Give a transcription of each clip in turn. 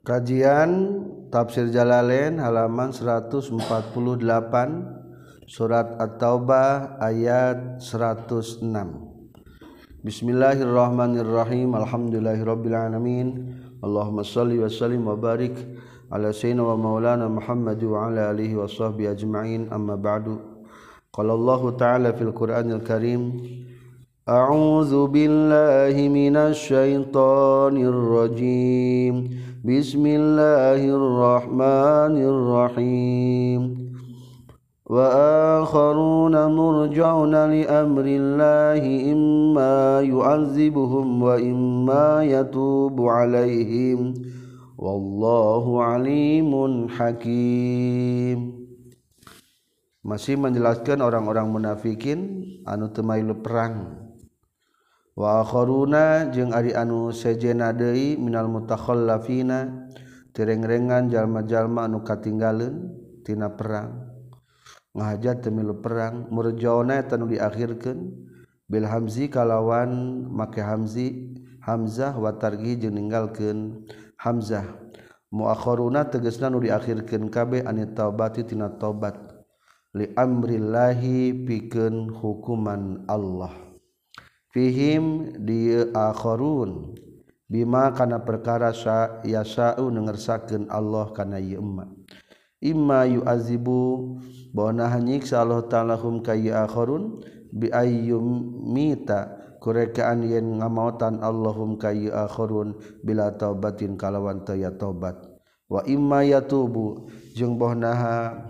Kajian Tafsir Jalalain halaman 148 Surat At-Taubah ayat 106 Bismillahirrahmanirrahim. Alhamdulillahirabbil alamin. Allahumma shalli wa sallim wa barik ala sayyidina wa maulana Muhammad wa ala alihi wa sahbihi ajma'in. Amma ba'du. Qala Allah ta'ala fil Qur'anil Karim A'udzu billahi minasy syaithanir rajim Bismillahirrahmanirrahim وآخرون مرجعون لأمر الله إما يعذبهم وإما يتوب عليهم والله عليم حكيم masih menjelaskan orang-orang munafikin anu temailu perang wakhoruna jeung ari anu sejena deui minal mutakhallafina tirengrengan jalma-jalma anu katinggaleun tina perang. Ngahajat temilu perang murjauna tanu diakhirkeun. Bil hamzi kalawan make hamzi hamzah wa targi jeung ninggalkeun hamzah. Muakhiruna tegasna nu diakhirkeun kabeh anit taubati tina taubat. Li amrillahi pikeun hukuman Allah. fihim di akharun bima kana perkara sa yasau nengersakeun Allah kana ieu emma. Imma yuazibu bona hanyiksa Allah ta'ala hum ka akharun bi ayyum mita. Kurekaan yen ngamautan Allahum ka akharun bila taubatin kalawan taya taubat. Wa imma yatubu jeung bohnaha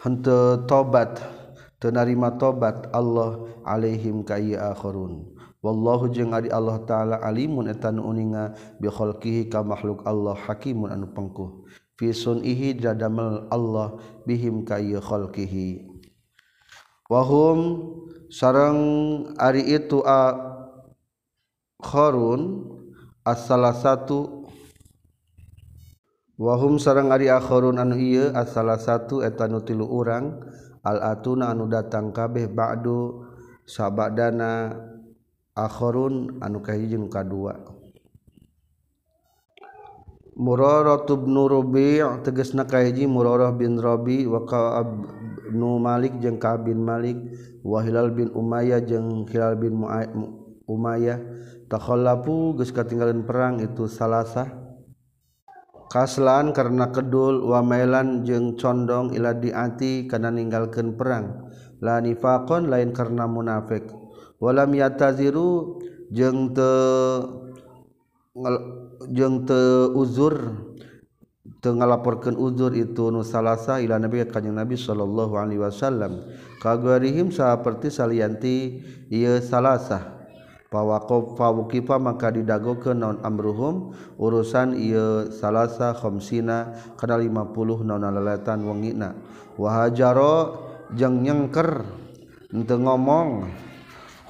henteu tobat tenarima tobat Allah alaihim kayakhurun wallahu jeung ari Allah taala alimun etan uninga biholkihi ka makhluk Allah hakimun anu pengkuh. Fi sunihi dadamel Allah bihim kayakhulkihi wahum sareng ari itu a khorun as-salah satu wahum sareng ari akhorun anu ieu as-salah satu eta nu tilu urang. al-atuna anu datang kabeh ba'du sabadana akhirun anu kahiji nu kadua. Murarah bin Rabi' tegasna kahiji Murarah bin Rabi wa Ka'ab bin Malik jeung Ka'ab bin Malik wa Hilal bin Umayyah jeung Hilal bin Umayyah. Takhallafu geus katinggalan perang itu salasah kaslan karena kedul wamailan jeung condong ila diati karena meninggalkan perang. La lanifakon lain karena munafik. Walam yataziru jeung te jeung te uzur teu ngalaporkeun uzur itu nu salasa ila nabi kanjeng nabi sallallahu alaihi wasallam. Kagarihim saperti salianti ieu salasah. pawako fawukifa maka didago ke non amruhum? Urusan ia salasa khomsina kana 50 non lalatan wengina wahajaro jeung nyengker henteu ngomong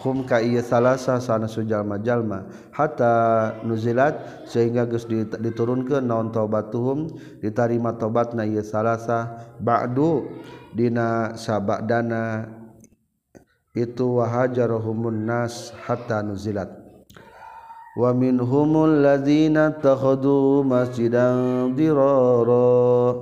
hum ka ieu salasa sana sujalma-jalma. Hatta nuzilat sehingga geus diturunkeun naon taubatuhum ditarima tobatna ieu salasa. Ba'du dina sabadana itu wahajarohumun nas hatta nuzilat. Wa minhumul ladzina takhadu masjidan dirara.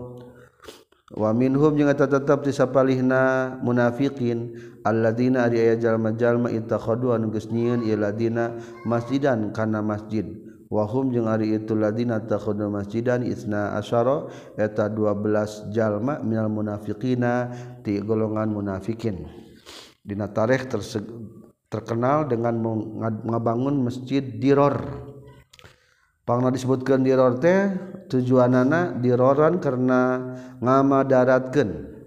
Wa minhum jeung eta tetep di sapalihna munafiqin alladzina ari aya jalma-jalma ittakhadu anu geus nyieun ieu ladina masjidan kana masjid. Wa hum jeung ari itu ladina takhadu masjidan isna asyara eta 12 jalma minal munafiqina ti golongan munafikin. Dina tarikh terkenal dengan ngabangun masjid diror. Pangna disebutkeun diror teh tujuanana diroran karena ngama daratkeun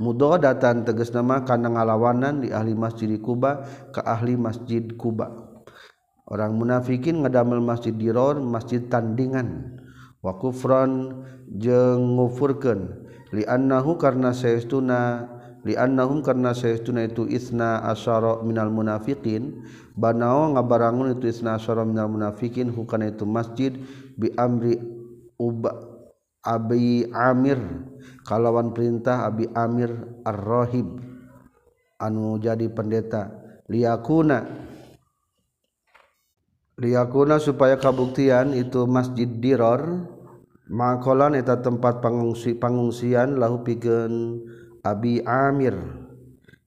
mudodatan tegas nama karena ngalawanan di ahli masjid Kuba ke ahli masjid Kuba. Orang munafikin ngedamel masjid diror masjid tandingan. Wa kufran jeung ngufurkeun. Li annahu karena saestuna liannahum karena saytuna itu isna asyara minal munafiqin. Banao ngabarangun itu isna asyara minal munafiqin hukana itu masjid bi amri uba abi amir. Kalawan perintah abi amir ar-rahib. Anu jadi pendeta. Liyakuna. Liyakuna supaya kabuktian itu masjid diror. Makolan eta tempat pangungsi pangungsian lahu pikeun Abi Amir.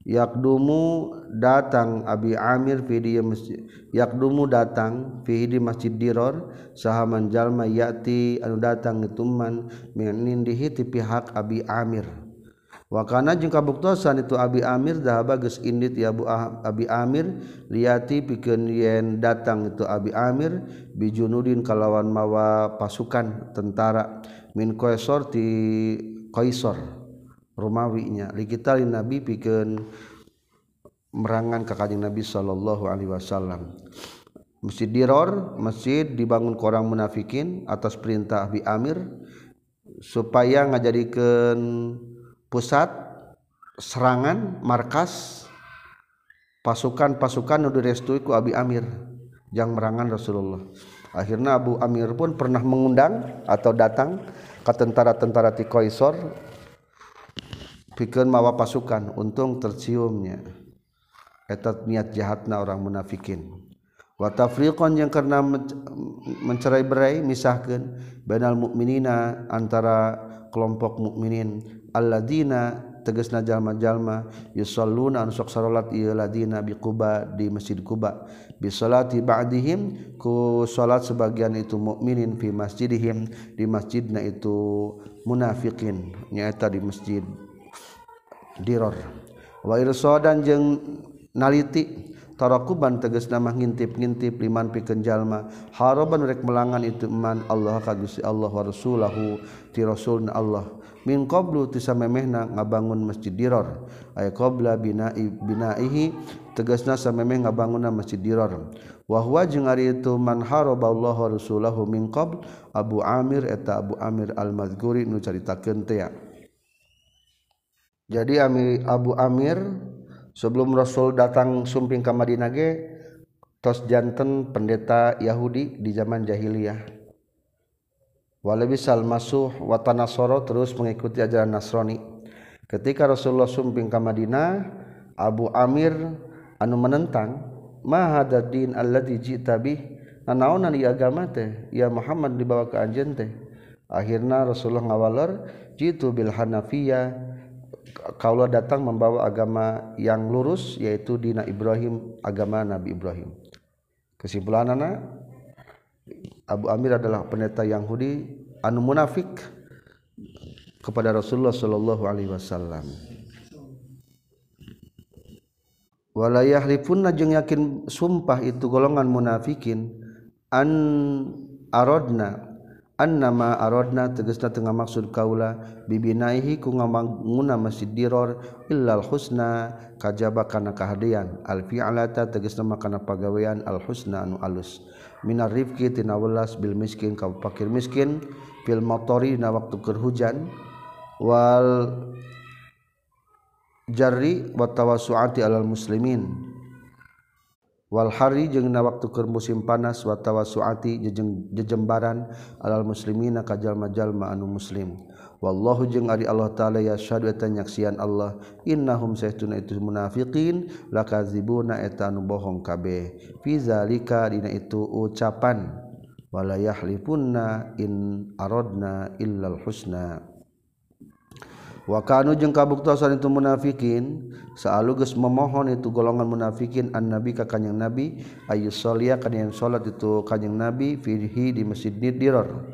Yakdumu datang Abi Amir fi masjid yakdumu datang fi di masjid Diror. Sahaman jalma yati anu datang ituman min ti pihak Abi Amir. Wa kana jeung kabuktosan itu Abi Amir dahaba geus indit ya Abu ah- Abi Amir. Liati pikeun yen datang itu Abi Amir bijunudin kalawan mawa pasukan tentara. Min qaisor ti qaisor Romawi nya likitalin Nabi pikeun merangan ka kanjing Nabi sallallahu alaihi wasallam. Masjid Diror masjid dibangun ku orang munafikin atas perintah Abi Amir supaya ngajadikeun pusat serangan markas pasukan-pasukan udah restuiku Abi Amir yang merangan Rasulullah. Akhirnya Abu Amir pun pernah mengundang atau datang ke tentara-tentara ti Qaisar pikeun mawa pasukan untung terciumnya. Eta niat jahatna orang munafikin. Wa tafriqan yang karena mencerai berai misahkeun bainal mukminina antara kelompok mukminin alladzina tegasna jalma-jalma yusalluna anu sok salat ieu ladina bi Quba di Masjid Quba. Bi salati ba'dihim ku salat sebagian itu mukminin fi masjidihim di masjidna itu munafikin. Nyaeta di masjid diror. Wa irsodan jeung naliti tarakuban tegas nama ngintip-ngintip liman pikeun jalma haraban rek melangan itu man Allah ka Gusti Allah wa rasulahu ti rasulna Allah. Min qablu ti samemehna ngabangun masjid diror. Ay qabla bina'i bina'ihi tegasna samemeh ngabangunna masjid diror. Wa huwa jeung ari itu man haraba Allah wa rasulahu min qabl Abu Amir eta Abu Amir al-Mazkuri nu caritakeun teh jadi Abu Amir sebelum Rasul datang sumping ka Madinah ge tos janten pendeta Yahudi di zaman jahiliyah Wal masuh watanasoro terus mengikuti ajaran Nasrani. Ketika Rasulullah sumping ke Madinah, Abu Amir anu menentang, ma hada din alladzi jita bih? Nanaonan ieu agama teh? Ya Muhammad dibawa ke anjeun teh. Akhirna Rasulullah ngawalor jitu bil Hanafiyah kaulah datang membawa agama yang lurus yaitu dina Ibrahim agama Nabi Ibrahim. Kesimpulan anak Abu Amir adalah pendeta Yahudi anu munafik kepada Rasulullah Shallallahu Alaihi Wasallam. Walayahlifun jeung yakin sumpah itu golongan munafikin an arodna nama arodna tegesna tengah maksud kaula bibinaihi ku ngamanguna masjid diror illal husna kajaba kana kahadian. Al fi'alata tegesna makana pagawean al husna anu alus. Minar rifqi tina welas bil miskin ka fakir miskin fil matori na waktu keur hujan wal jarri wa tawassuati alal muslimin. wal hari jeung na waktu keur musim panas wa suati jejeng jejembaran alal muslimina ka jalma-jalma anu muslim. Wallahu jeung ari Allah taala ya syahadu eta nyaksian Allah. Innahum saytuna itu munafiqin lakazibuna eta anu bohong kabeh. Fi zalika dina itu ucapan wala yahlifunna in aradna illal husna. Wa kanu jeung kabuktosan itu munafiqin saaluges memohon itu golongan munafikin an nabi ka kanjing nabi ayu sholia kan yang salat itu kanjing nabi fihi di masjid nidiror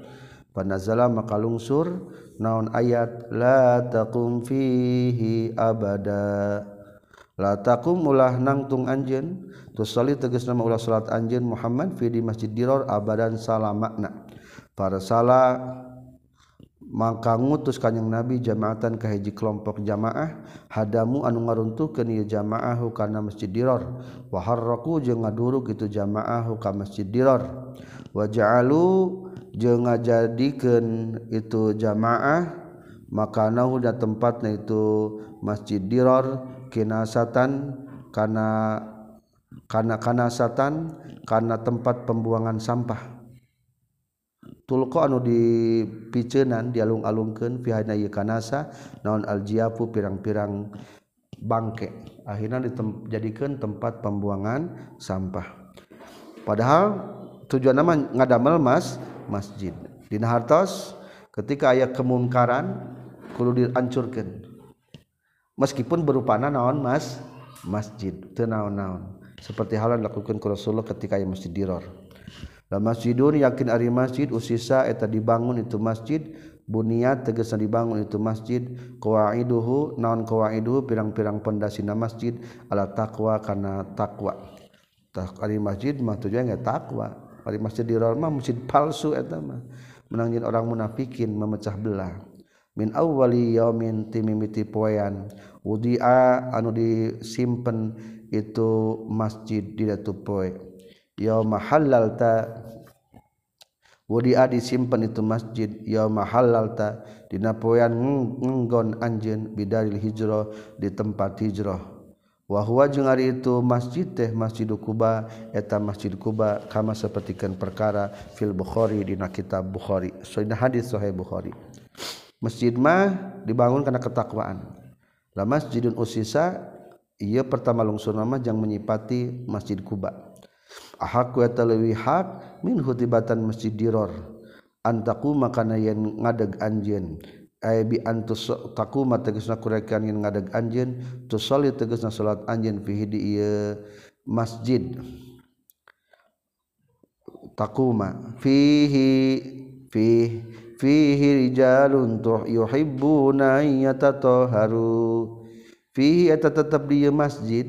panazala maka lungsur naon ayat la taqum fihi abada. La taqum ulah nangtung anjeun. Tu soli tegas nama ulah salat anjeun Muhammad fi di masjid Diror abadan salamakna para salah maka ngutus kanyang nabi jamaatan ka hiji kelompok jamaah hadamu anu ngaruntuh ke nieu jamaahu kana masjid diror wa harraku jeung ngaduruk itu jamaahu ka masjid diror wa ja'alu jeung ngajadikeun itu jamaah makanahu da tempatna itu masjid diror kinasatan kana kana kanasatan kana tempat pembuangan sampah. tulqa anu dipicenan dialung-alungkeun fi hayna kanasa naon aljiapu pirang-pirang bangke. Akhirnya dijadikan tempat pembuangan sampah. Padahal tujuan nama ngadamel mas masjid. Dina hartos ketika ayat kemungkaran kudu dihancurkan meskipun berupana naon mas masjid tenaon-naon seperti hal yang dilakukan Rasulullah ketika ayat masjid diror. la masjidun yakin ari masjid usisa eta dibangun itu masjid buniat tegesa dibangun itu masjid qawaiduhu naon qawaiduhu pirang-pirang pondasina masjid ala taqwa kana takwa tak ari masjid mah tujuan nya takwa ari masjid di mah masjid palsu eta mah. Menangin orang munafikin memecah belah. Min awwali yaumin timimiti poean wudi'a anu disimpen itu masjid di datu poe yauma halalta wudi'a disimpen itu masjid. Yauma halalta dina poean ngenggon anjeun bidaril hijrah di tempat hijrah. Wahwa jeung hari itu masjid teh masjid Kuba eta masjid Kuba kama sepertikan perkara fil Bukhari dina kitab Bukhari. Soina hadis sahih Bukhari. Masjid mah dibangun karena ketakwaan. La masjidun usisa ia pertama lungsur nama jang menyipati masjid Kuba ahakkuwihak min hutibatan masjid diror antaku makana yen ngadeg anjen bi antus takuma tegesna kurekan yen ngadeg anjen tu solid tegesna salat anjen fihi di ieu. Masjid. Takuma fihi fi fihi rijalun tuh yuhibbuna yatataharu. Fihi eta tetep di masjid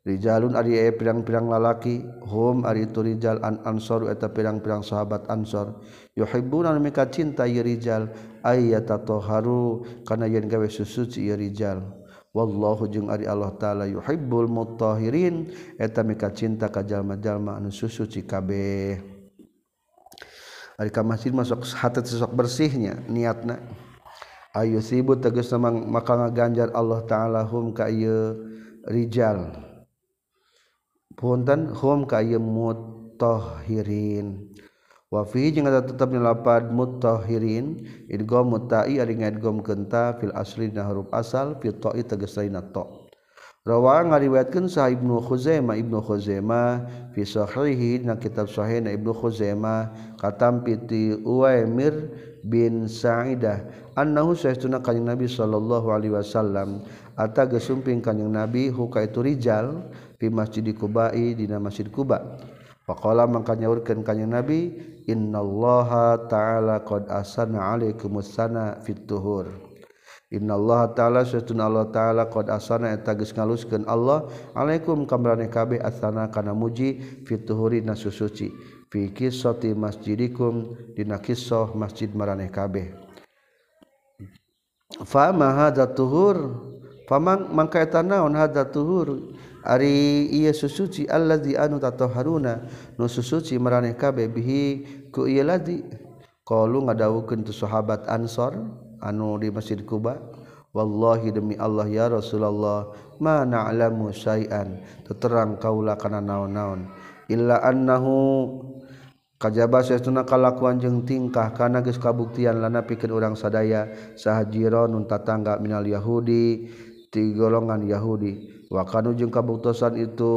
Rijalun ari aya pirang-pirang lalaki hum ari itu rijal an ansor eta pirang-pirang sahabat ansor. Yuhibbuna mika cinta ieu rijal ayyata taharu kana yen gawe susuci ieu rijal. Wallahu jeung ari Allah taala yuhibbul mutahhirin eta mika cinta ka jalma-jalma anu susuci kabeh. Ari ka masjid masuk hati sesok bersihnya niatna. Ayu sibut tegas memang maka ngaganjar Allah taala hum ka ieu rijal. punten hum ka ieu mutahhirin wafi jeung eta tetep nyelapad mutahhirin idgham mutai ari ngadgham kenta fil asli na huruf asal fi ta'i tegas ta Rawa ngariwayatkeun sa Ibnu Khuzaimah. Ibnu Khuzaimah fi sahihi na kitab sahih na Ibnu Khuzaimah katam piti Uwaimir bin Sa'idah. Annahu saestuna kanjing Nabi sallallahu alaihi wasallam ata gesumping kanjing Nabi hukaitu rijal fi masjid kubai dina masjid kuba faqala mangka nyaurkeun kanjing nabi innallaha ta'ala qad asana alaikumus sana fit tuhur. Innallaha ta'ala satuna Allah ta'ala qad asana eta geus ngaluskeun Allah alaikum kamrane kabeh asana kana muji fit tuhuri nasusuci fi qissati masjidikum dina kisah masjid maraneh kabeh fa ma hadza tuhur? Famang mangka eta naon hadza tuhur Ari ia susuci Allah di anu tato Haruna nu susuci meraneh kabe bihi ku iya ladi kalau ngadawukeun tu sahabat Ansor anu di Masjid Kuba wallahi demi Allah ya Rasulullah ma na'lamu syai'an. Teterang kaula kana naon-naon. Illa annahu kajaba saestuna kalakuan jeung tingkah kana geus kabuktian lana pikeun urang sadaya sahajira nun tatangga minal yahudi ti golongan yahudi. wakanu jeung kabuktosan itu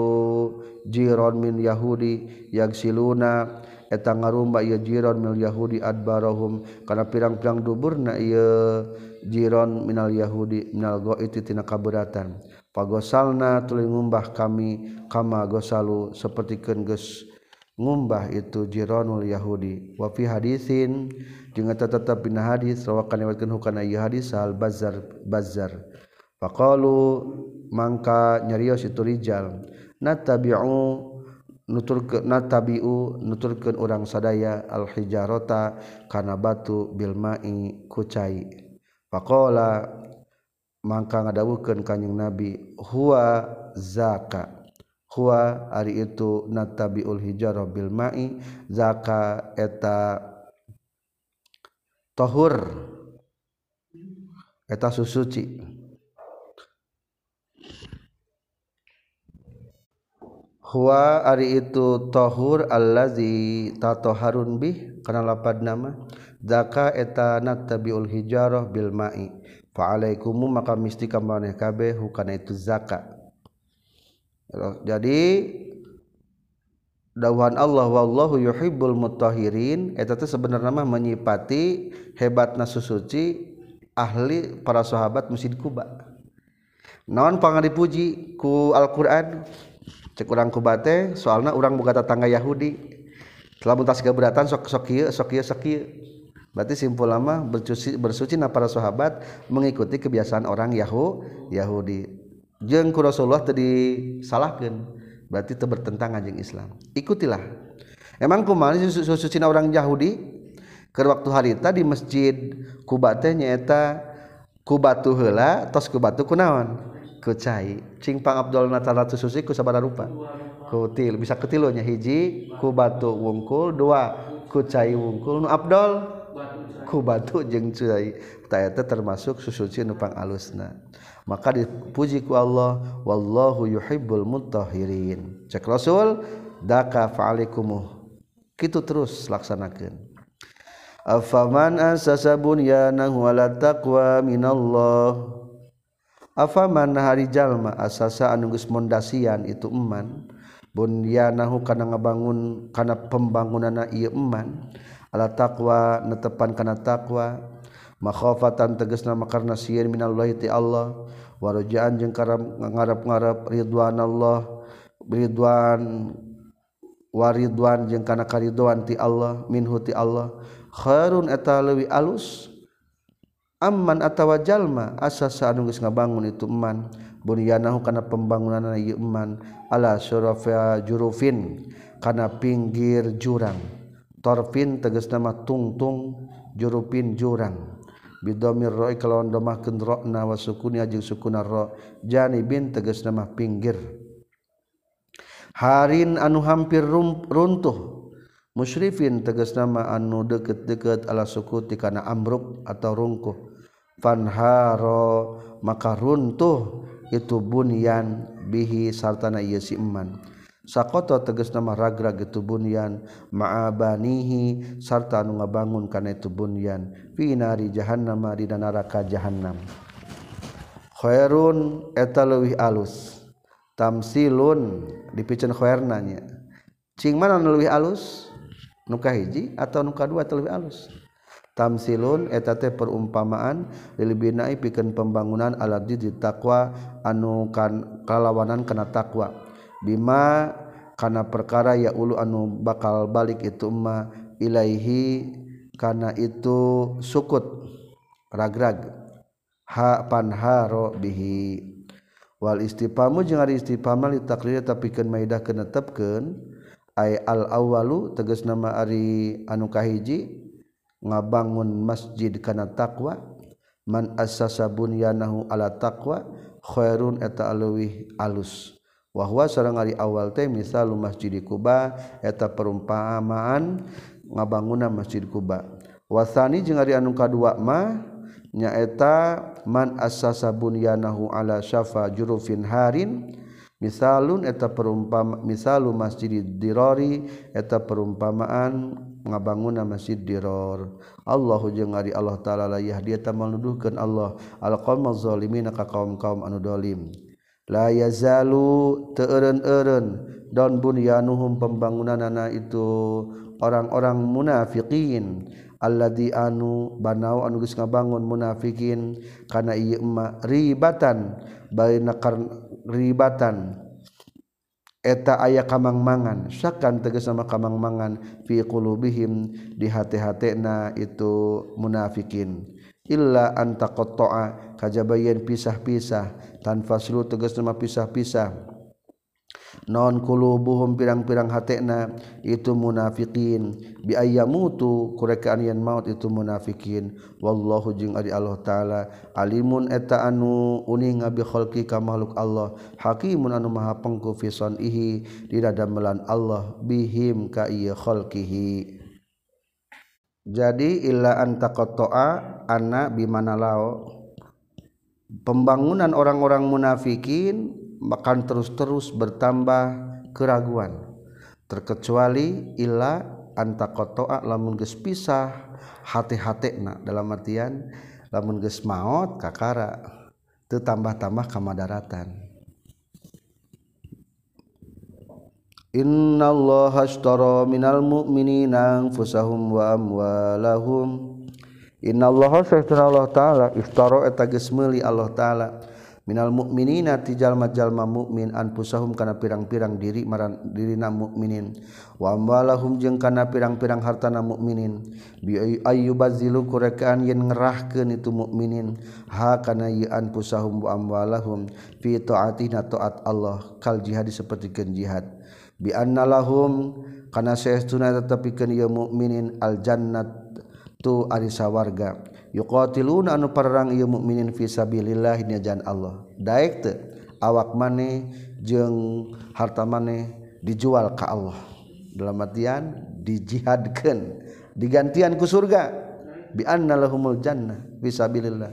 jiron min Yahudi yang siluna etang ngarumba ieu jiron mil Yahudi adbarahum kana pirang-pirang duburna ieu jiron minal Yahudi minal goiti tina kaberatan pagosalna tuluy ngumbah kami kama gosalu sapertikeun geus ngumbah itu jironul Yahudi. Wa fi hadisin jeung eta tetep dina hadis rawakan lewatkeun hukana ieu hadis al bazar bazar Faqalu mangka nyarios itu rijal. Natabi'u nuturkeun natabi'u nuturkeun urang sadaya al hijarata kana batu bil ma'i kucai. Faqala mangka ngadawukeun kanjing nabi huwa zaka. Huwa ari itu natabi'ul hijarah bil ma'i. Zaka eta tahur eta susuci Ari itu thohur Allahzi tato Harun bih karena lapad nama zaka etanat tabiul hijarah Bilma faalaikumu maka mistika maneh kabeh karena itu zakat jadi dawan Allah wallahu yuhibbul mutahhirin eta teh sebenarnya mah menyipati hebatna susuci ahli para sahabat Masjid Kuba. Naon pangadipuji ku Al-Qur'an? cek orang kubate soalnya orang buka tetangga Yahudi. Telah muntas keberatan sok sok kieu sok kieu sok kieu berarti simpul lama bersuci bersuci na para sahabat mengikuti kebiasaan orang Yahu Yahudi. Jeung ku Rasulullah teu disalahkeun berarti itu bertentangan dengan Islam. Ikutilah. Emang kumaha suci orang Yahudi? Ke waktu harita di masjid kubate teh Kubatu hela tos Kubatu kunaon kucai. Cingpang Abdul Natala susuci ku sabara rupa. Kutil bisa ketilunya hiji kubatu wungkul. Dua kucai wungkul. Nu Abdul kubatu jeung cai eta termasuk susuci nupang alusna. Maka dipujiku Allah wallahu yuhibbul mutahhirin. Cek Rasul daka fa'alikumu. Kitu terus laksanakeun. Afaman asasa bunyanahu ala taqwa minallah afaman hari jalma asasa anu geus mondasian itu eman bunyanahu kana ngabangun kana pembangunanna ieu eman ala taqwa netepan kana taqwa makhafatan tegasna makarna sieun minallahi ti Allah warajaan jeung ngarep-ngarep ridwan Allah ridwan waridwan jeung kana karidoan ti Allah minhu ti Allah khairun eta leuwih alus amman atawa jalma asasa anu geus ngabangun itu man bunyanahu kana pembangunan ieu man ala syurafa jurufin kana pinggir jurang. Torfin tegas nama tungtung jurupin jurang. Bidomir ro'i kalawan domah kendrokna wa sukuni ajeng sukuna ro. Janibin tegas nama pinggir. Harin anu hampir runtuh. Musyrifin tegas nama anu deket-deket ala suku tikana amruk atau rungkuh. fanharo maka runtuh itu bunyan bihi sartana ieu si eman. Sakoto tegas nama ragra itu bunyan ma'abanihi sarta anu ngabangun kana itu bunyan. Fi nari jahannam di neraka jahannam. Khairun eta leuwih alus. Tamsilun dipiceun khairna nya. Cing mana nu leuwih alus? Nu hiji atau nu kadua teu leuwih alus? tamsilun etate perumpamaan lilibinai pikeun pembangunan alat di takwa anu kan kalawanan kana takwa bima kana perkara ya ulu anu bakal balik itu ma ilaihi kana itu sukut ragrag. Ha panharo bihi. Wal istifamu jeung ari istifama li taqrir tapikeun maidah kenetepkeun ay al awalu tegas nama ari anu kahiji ngabangun masjid kana takwa man asasa bunyanahu ala takwa khairun eta aleuwih alus. Wahwa sareng ari awal teh misal masjid Kuba eta perumpamaan ngabanguna masjid Kuba wasani jeung ari anu kadua mah nyaeta man asasa bunyanahu ala syafa jurufin harin misalun eta perumpama misalu masjid dirori eta perumpamaan ngabangun masjid diror Allahu jeung ari Allah taala la yahdi ta manuduhkeun Allah. Alqaumaz zalimin ka kaum-kaum anu dolim. La yazalu teureun-eureun dan bunyanuhum pembangunanana itu orang-orang munafiqin. Alladzi anu banau anu geus ngabangun munafikin kana ieu emak ribatan baina ribatan. eta aya kamang mangan syakan tegas nama kamang mangan fi qulubihim di hati-hati na itu munafikin. Illa anta kotoa kajabayan pisah-pisah. Tanfa sulu tegas nama pisah-pisah. nonkulubuhum pirang-pirang hatna itu munafikin. Biaya mutu kurekaan yang maut itu munafikin. Wallahu jing ari Allah taala. Alimun eta anu uning ngabi ka makhluk Allah. Hakimun anu maha pengku fison ihi di damelan Allah bihim ka jadi ilaan takotoa anak bimana lao. Pembangunan orang-orang munafikin makan terus-terus bertambah keraguan. Terkecuali ila antakotoa lamun geus pisah hati-hati nak dalam artian lamun geus maut kakara. Teu tambah-tambah kamadaratan. Innallah hastara minal mu'minina anfusahum wa amwalahum. Innallah saestuna Allah taala istara eta geus Allah taala Minal mukminina tijallma-jalma mukmin anpusahum kana pirang-pirang diri maran dirina mukminin wa amwalahum jeung kana pirang-pirang hartana mukminin bi ayyubazilu kurekaan yen ngerahkeun itu mukminin ha kana ieu anpusahum wa amwalahum fi taatina taat Allah kal jihad sapertikeun jihad. Bi annalahum kana saestuna tetepikeun ieu mukminin al jannat tu ari sawarga yuqatiluna anu perang ieu mukminin fisabilillah dina jalan Allah. Daek teu awak maneh jeung harta maneh dijual ka Allah. Dalam artian dijihadkeun digantian ku surga. Bi anna lahumul jannah fisabilillah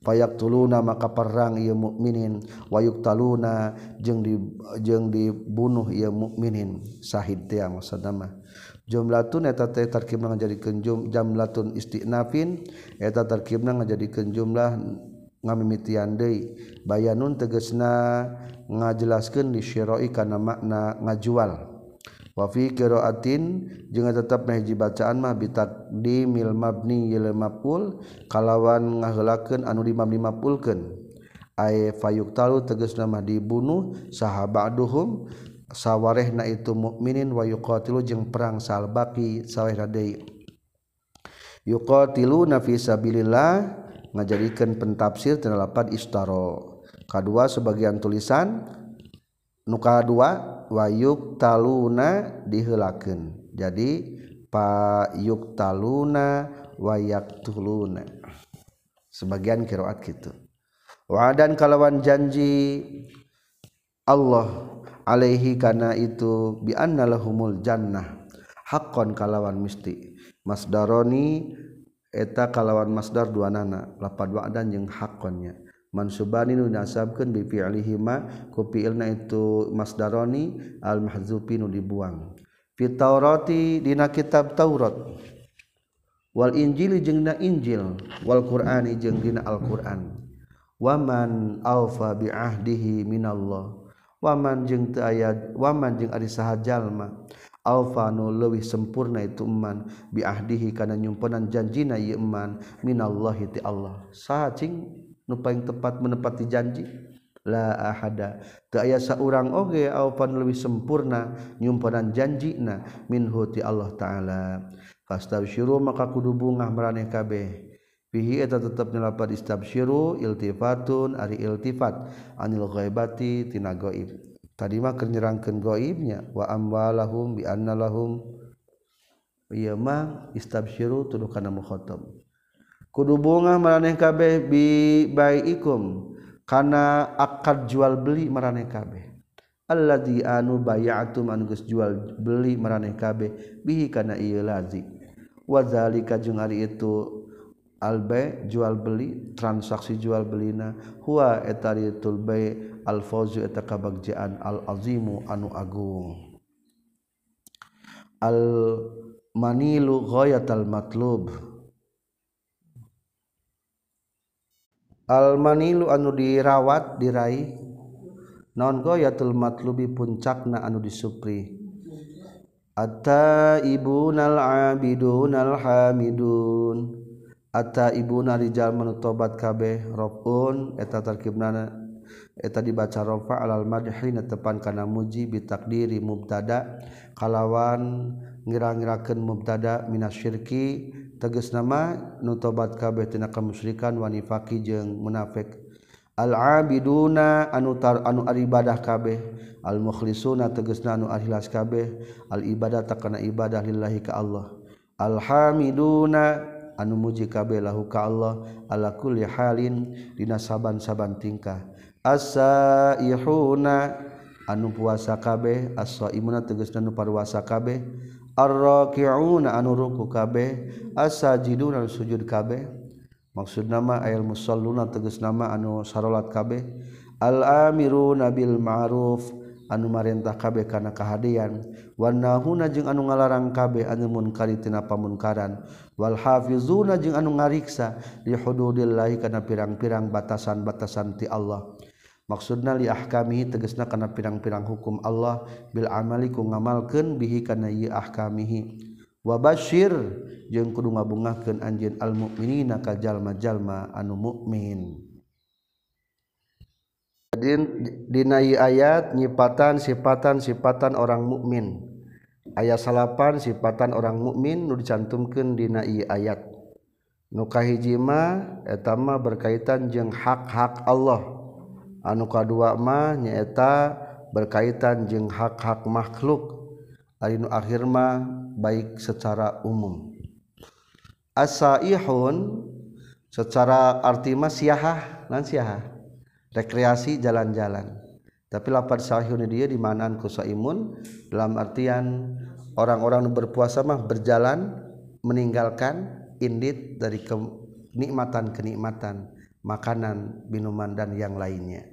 fayaqtuluna maka perang ieu mukminin. Wa yuqtaluna jeung di jeung dibunuh ieu mukminin. Sahid teh maksudna mah jumlatun eta teh tarkibna ngajadikeun jum jamlatun istinafin eta tarkibna ngajadikeun jumlah ngamimitian deui. Bayanun tegasna ngajelaskeun di syira'i kana makna ngajual. Wa fi qiraatin jeung tetep hiji bacaan mah bitaqdimil mabni lil maf'ul kalawan ngaheulakeun anu di mabni maf'ulkeun. Ay fayuqtalu tegasna mah dibunuh sahabaduhum sawarehna itu mukminin wa yuqatilu jeung perang sal baqi saleh radai yuqatiluna fi sabilillah ngajadikeun pentafsir tina lapad istaro kadua sebagian tulisan nu kadua wayuk taluna diheulakeun jadi pa yuqtaluna wayak tuluna sebagian kiroat gitu wadan kalawan janji Allah Alaihi kana itu biannalahumul jannah. Hakon kalawan misti. Masdaroni eta kalawan masdar dua nana lapad wa'dan jeung hakonnya mansubani nu nasabkeun bi fi'lihima ku fi'ilna itu masdaroni al mahzufi nu dibuang. Fi taurati dina kitab taurat. Wal injili jeung dina injil wal qur'ani jeung dina al qur'an waman aufa bi ahdihi minallah. waman jeung teu aya waman jeung ari saha jalma alfanu leuwih sempurna itu iman bi ahdihi kana nyumpenan janjina ieu iman minallahi ti Allah. Saha cing nu paling tepat menepati janji? La ahada. Teu aya saurang oge alfan leuwih sempurna nyumpenan janjina minhu ti Allah taala. Fastabsyiru maka kudu bungah maraneh kabeh. Pihi tetap nyelapat istabsyiru iltifatun ari iltifat anil ghaibati tina gaib tadi mah nyerangkeun gaibnya wa amwalahum bi annalahum ieu mah istabsyiru tuduh kana mukhatab kudu bunga meraneh kabeh bi baikum kana akad jual beli meraneh kabeh. Alladzi anu bay'atum anu geus jual beli meraneh kabeh bihi kana ieu lazi. Wa zalika jeung ari itu albe jual beli transaksi jual belina. Huwa etaritul bay al fawzu eta kabagjaan al azimu anu agung. Al manilu ghayatal matlub. Al manilu anu dirawat diraih non ghayatul matlubi puncakna anu disupri. Atta ibunal abidunal hamidun. atta ibuna rijal menutobat kabeh rofun eta tarkibna eta dibaca rofa alal madhi tepan kana muji bitakdiri mubtada kalawan ngira-ngirakeun mubtada minasyirki tegas nama nutobat kabeh tina kamusyrikan wa nifaqi jeung munafik. Al abiduna anu tar anu ibadah kabeh al mukhlisuna tegasna anu ikhlas kabeh al ibadah takana ibadah lillahi ka Allah. Al hamiduna anu muji kabeh lahu ka Allah ala kulli halin dina saban-saban tingkah. Asaihuna anu puasa kabeh. As-saimuna tegasna anu parwasa kabeh. Ar-raki'una anu ruku kabeh. As-sajiduna anu sujud kabeh. Maksud nama ayal musalluna tegas nama anu sarolat kabeh. Al-amiruna bil ma'ruf. anu marintah kabeh kana kahadian wanahuna jeung anu ngalarang kabeh anu munkaritina pamunkaran wal hafizuna jeung anu ngariksa li hududillahi kana pirang-pirang batasan-batasan ti Allah. Maksudna li ahkami tegasna kana pirang-pirang hukum Allah bil amali ku ngamalkeun bihi kana ieu ahkamihi. Wa basyir jeung kudu ngabungahkeun anjeun al mukminina ka jalma-jalma anu mukmin dinai ayat nyipatan sifatan sifatan orang mukmin. Ayat salapan sifatan orang mukmin nu dicantumkan dinai ayat. Nukahijima etama berkaitan jeung hak-hak Allah. Anu kadua mah nyaeta berkaitan jeung hak-hak makhluk. Ari akhir mah baik secara umum. Asaihun secara arti mah siahah lan siahah. Rekreasi jalan-jalan. Tapi lapar sahihun dia di mana kusaimun dalam artian orang-orang berpuasa mah berjalan meninggalkan indit dari kenikmatan kenikmatan makanan minuman dan yang lainnya.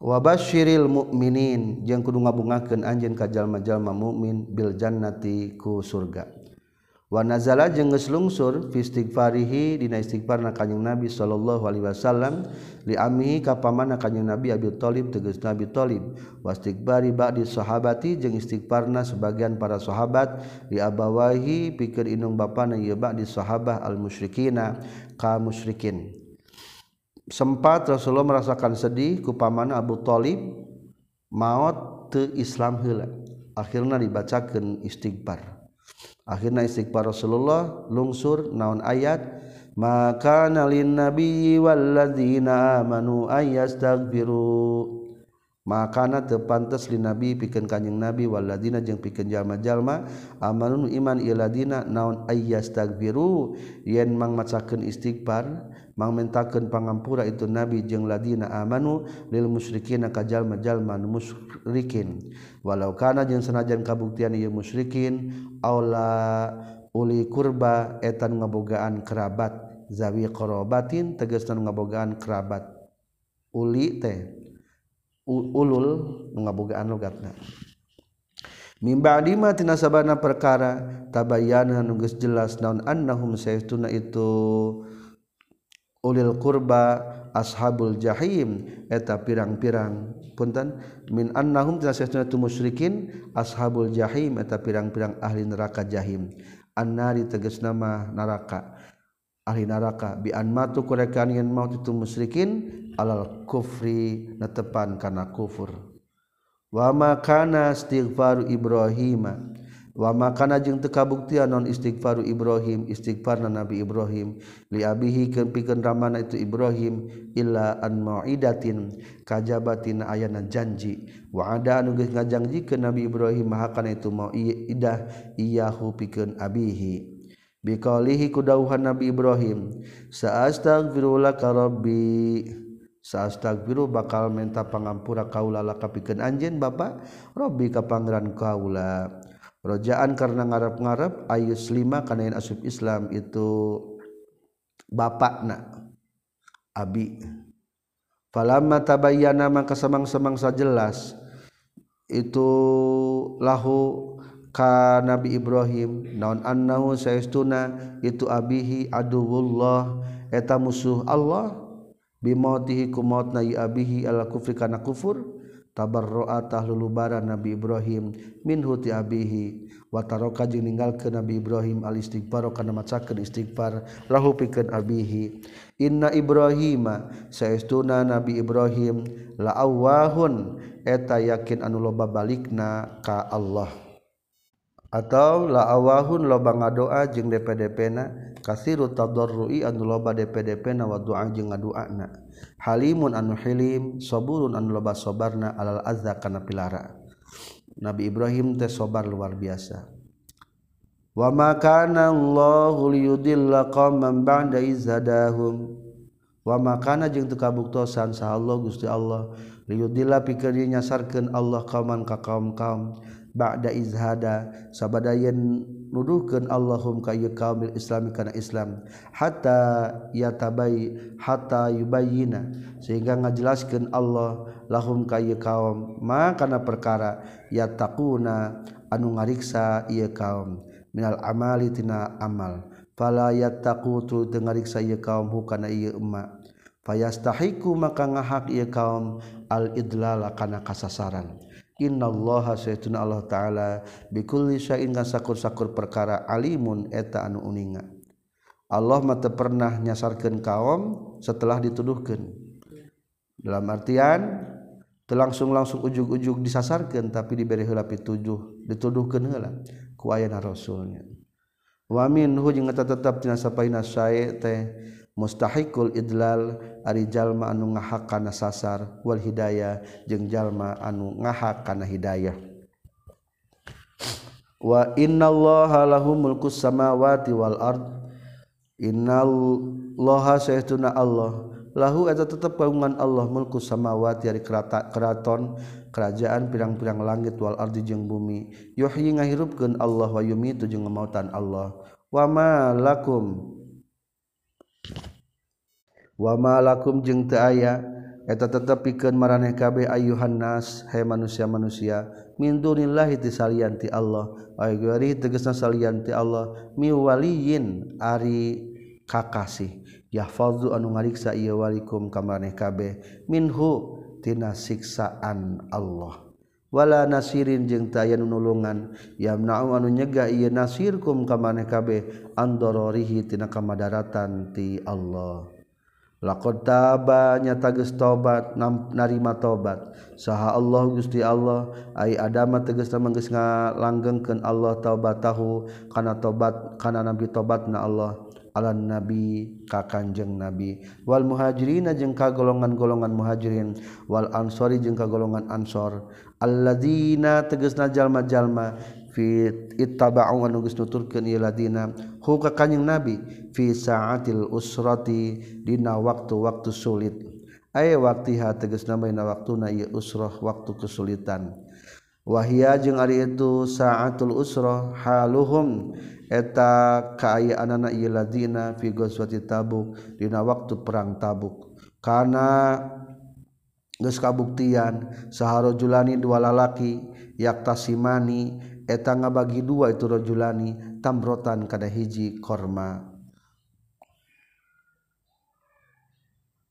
Wabashiril mukminin yang kudu ngabungakeun anjeun ka jalma-jalma mukmin bil jannati ku surga Wanazala jengges lungsur fistighfarihi dina istighfar na kanjeng Nabi sallallahu alaihi wasallam li ami ka paman kanjeng Nabi Abi Thalib tegas Nabi Thalib. Wastighfari ba'di sahabati jeung istighfarna sebagian para sahabat li abawahi pikeun indung bapana ieu ba'di sahabah al musyrikina ka musyrikin. Sempat Rasulullah merasakan sedih ku paman Abu Thalib maut teu Islam heula. Akhirna dibacakeun istighfar. akhirnya istighfar Rasulullah lungsur naon ayat? Maka nalin nabi walladzina amanu ayastaghfiru makana tepantes li nabi pikeun kanjing nabi waladina jeung pikeun jalma-jalma amalun iman iladina naon ayyastaghfiru yen mang macakeun istighfar mang mentakeun pangampura itu nabi jeung ladina amanu lil musyrikin ka jalma-jalma musyrikin. Walau kana jeung sanajan kabuktian ieu musyrikin aula uli kurba etan ngabogaan kerabat zawi qorobatin tegasna ngabogaan kerabat. Uli teh. ulul ngabogaan logatna. Mimba adima tina sabana perkara tabayana nunggus jelas naun annahum saytuna itu ulil kurba ashabul jahim eta pirang-pirang punten. Min annahum tina saytuna tu musyrikin ashabul jahim eta pirang-pirang ahli neraka jahim. Annari tegas nama neraka ahli neraka. Bi an matu kurekan yen maut itu musyrikin alal kufri netepan kana kufur. Wa makana istighfaru ibrahim wa makana jeung teu kabuktian non istighfaru ibrahim istighfarna nabi ibrahim. Li abihi keun pikeun ramana itu ibrahim illa an mau'idatin kajabatin ayana janji. Wa ada anu geus ngajangjikeun nabi ibrahim maha kana itu mau'idah iyahu pikeun abihi biqaulihi kudauhan nabi ibrahim sa astaghfirulaka rabbi. Saastagfiru bakal menta pangampura kaula laka pikeun anjeun bapa robbi ka pangeran kaula. Rojaan karena ngarap-ngarap ayus lima karena yang asub Islam itu bapakna abi. Falamma tabayyana maka semang-semang jelas itu lahu ka Nabi Ibrahim naon annahu saestuna itu abihi aduwullah eta musuh Allah. Bimautihi kumautna abihi ala kufri kana kufur. Tabarra'a tahlulubara Nabi Ibrahim minhu ti abihi. Wa taraka jeung ninggalkeun Nabi Ibrahim al istighfar kana macakeun istighfar lahu pikeun abihi. Inna ibrahima saestuna Nabi Ibrahim la awahun eta yakin anu loba balikna ka Allah. atau la awahun loba ngadoa jeung DPDP na kasiru tadarrui anu loba DPDP na wa doa jeung ngadoana halimun anu hilim saburun anu loba sobarna alal azza kana pilara. Nabi Ibrahim teh sobar luar biasa. Wa ma kana Allahu liyudilla qauman ba'da izhadahum wa ma kana jeung teu kabuktosan sa Allah Gusti Allah liyudilla pikeun nyasarkeun Allah qauman ka kaum-kaum. Ba'da izhada sabada yen nuduhkeun Allahum ka ieu kaum islami kana Islam hatta yatabai hatta yubayyina sehingga ngajelaskeun Allah lahum ka ieu kaum ma kana perkara yattaquna anu ngariksa ieu kaum minal amali tina amal fala yattaqu tu ngariksa ieu kaum hukana ieu emma paystahiku maka ngahak ia kaum al-idlala kana kasasaran Innallaha saytun Allah ta'ala bikulli syai'in sakur-sakur perkara alimun eta anu uninga. Allah mata pernah nyasarkan kaum setelah dituduhkan dalam artian langsung langsung ujug-ujug disasarkan tapi diberi heula pitujuh dituduhkan heula ku ayana rasulnya. Wa minhu jeung eta tetep dina sapaina syai' teh mustahikul idlal ari jalma anu ngahak kana sasar wal hidayah jeung jalma anu ngahak kana hidayah. Wa innallaha lahu mulku samawati wal ard. Innallaha sayyiduna Allah. Lahu eta tetep kagungan Allah mulku samawati ari keraton kerajaan pirang-pirang langit wal ardi jeung bumi. Yuhyi ngahirupkeun Allah wa yumitu jeung ngamautan Allah. Wa ma lakum wamalakum jeng te aya eta tetap piken maraneh kabeh ayuhannas he manusia-manusia mindunillahi dunillahi tisalianti Allah ay gari tegasna salianti Allah miwaliin ari kakasih ya yahfazu anu ngariksa ieu walikum ka maraneh kabeh minhu tina siksaan Allah. wala nasirin jeung tayan nulungan. Yamna anu nyega ieu nasir ka maneh kabeh andororihi tina kamadaratan ti Allah. Laqad taba nyata geus tobat narima tobat saha Allah Gusti Allah ai adama tegasna manggeus ngalanggengkeun Allah taubatahu kana tobat kana nabi tobatna Allah. Ala nabi ka kanjeng nabi. Wal muhajirin jeung ka golongan-golongan muhajirin. Wal ansori jeung ka golongan ansor. alladzina tegesna jalma-jalma fi ittaba'u anu geus nuturkeun ieu ladina. Hu ka kanjing nabi fi saatil usrati dina waktu-waktu sulit. Aya waktiha tegesna baina waktuna ieu usrah waktu kesulitan. Wahia jeung ari itu saatul usrah haluhum. Eta kaayaan anak ieu ladina fi ghazwati tabuk dina waktu perang tabuk. Kana geus kabuktian saharojulani dua lalaki yaktasimani eta ngabagi dua itu rojulani tamrotan kada hiji korma.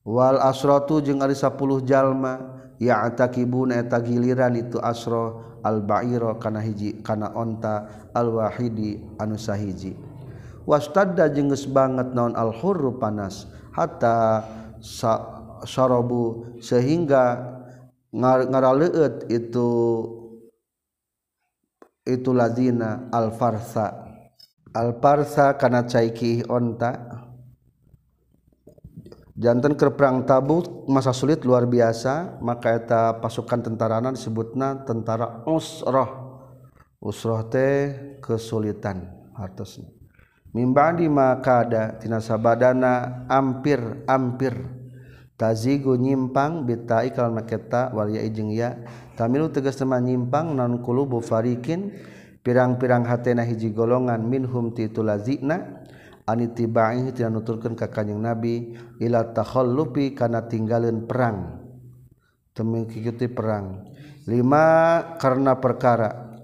Wal asratu jeung ari 10 jalma ya atakibun eta giliran itu asro al ba'ira kana hiji kana onta al wahidi anu sahiji. Wastadda jeung geus banget naon al hurru panas hatta sa sorobu sehingga ngaraleueut itu itu lazina al-farsa. Al-farsa kana caiki onta. Jantan ke perang tabuk masa sulit luar biasa maka eta pasukan tentarana disebutna tentara usroh usroh teh kesulitan hartosna. Mimbadi maka ada tina sabadana ampir ampir tazigu nyimpang bitai kalau maketa wal ya'i jeung ya. Tamilu tegas teman nyimpang non kulubu farikin pirang-pirang hatena hiji golongan minhum titul lazina anitibai tidak nuturkan ka kanjing nabi ila takhallufi kana tinggalin perang. Temengkikuti perang. Lima karena perkara.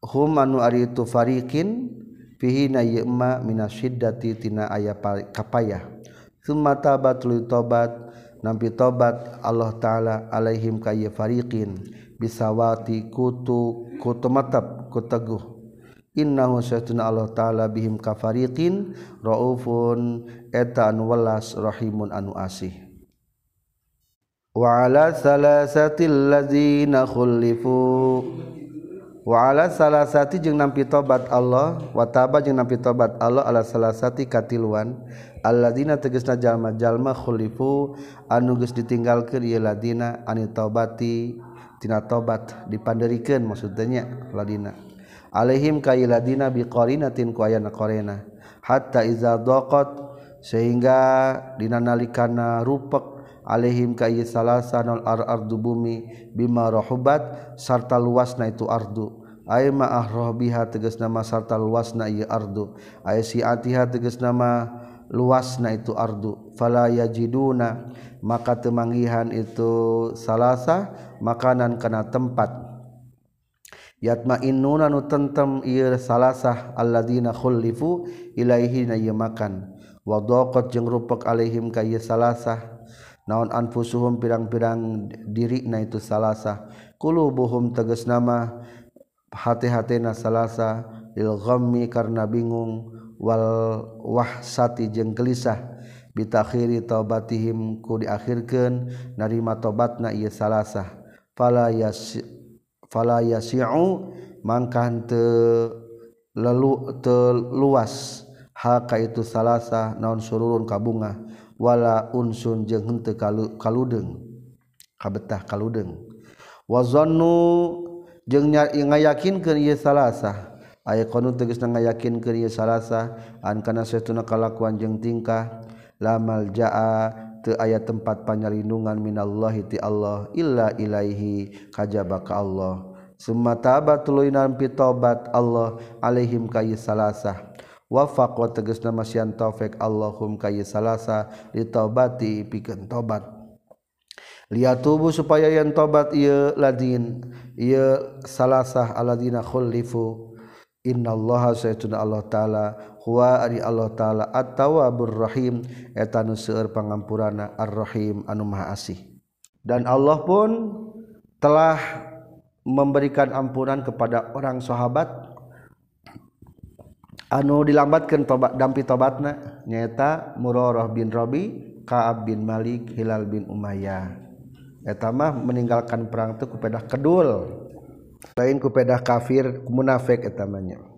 Hum anu ari itu farikin fihi na yema minasyiddati tina aya kapayah. mata batlu tobat nampi tobat Allah ta'ala alaihim kaya fariqin bisawati kutu kutu matab kuteguh innahu syaituna Allah ta'ala bihim kafariqin ra'ufun etan anu welas rahimun anu asih. Wa ala salasatil ladzina khulifu. waala salah satu jeung nampi tobat Allah wataba jeung nampi tobat Allah ala salah satu katiluan Allahdina teges najallma jalma khulifu anuges ditinggal ke dia ladina ani taubati tina tobat dipanderikan maksudnya ladina. Alaihim kayi ladina biqorinatin ku ayana korena hatta iza doqot sehingga dinanalikana rupek alaihim ka salasa nol ar ardu bumi bima rahubat sarta luasna itu ardu. ay ma'ahroh biha tegas nama sarta luasna iya ardu. Ay si'atiha tegas nama luasna itu ardu. Fala yajiduna maka temangihan itu salasa makanan kana tempat. Yatma innuna nu tentem ieu salasah alladzina khullifu ilaihi na ieu makan. Wa daqat jeung rupek alaihim ka ieu salasah. Naon anfusuhum pirang-pirang dirina itu salasah. Qulubuhum tegas nama hati-hati na salahsa ilghammi karena bingung wal wahsati jeung gelisah. Bitakhiri taubatihim ku diakhirkan narima tobat na ieu salasah. Fala yas fala yasi'u mangkan teu lelu teluas haka itu salahsa naon sururun kabunga wala unsun jeung henteu kaludeng. Kabetah kaludeng. Wa zannu yakin ke salahsa aya kon teges na yakin ke salahsah ankana setuna kalakuan jeung tingkah. Lamal jaa te aya tempat panyalindungan minallahi ti Allah illa ilaihi kajaba ka Allah. Summa taba tuluy nampi tobat Allah alaihim kayi salasah. Wafaq wa tegasna masyan taufik Allahum kayi salasah ditobati pikeun tobat lihat tubuh supaya yang tobat ia ladin. Ia salasah aladina khulifu. Innallaha sayyiduna Allah ta'ala. Huwa ari Allah ta'ala at-tawabur rahim. Etanu seueur pangampurana ar-rahim anu maha asih. Dan Allah pun telah memberikan ampunan kepada orang sahabat. Anu dilambatkan tobat dampi tobatna. Nyata Murarah bin Rabi Ka'ab bin Malik Hilal bin Umayyah. etamah meninggalkan perang itu kupedah kedul. Lain kupedah kafir munafik etamanya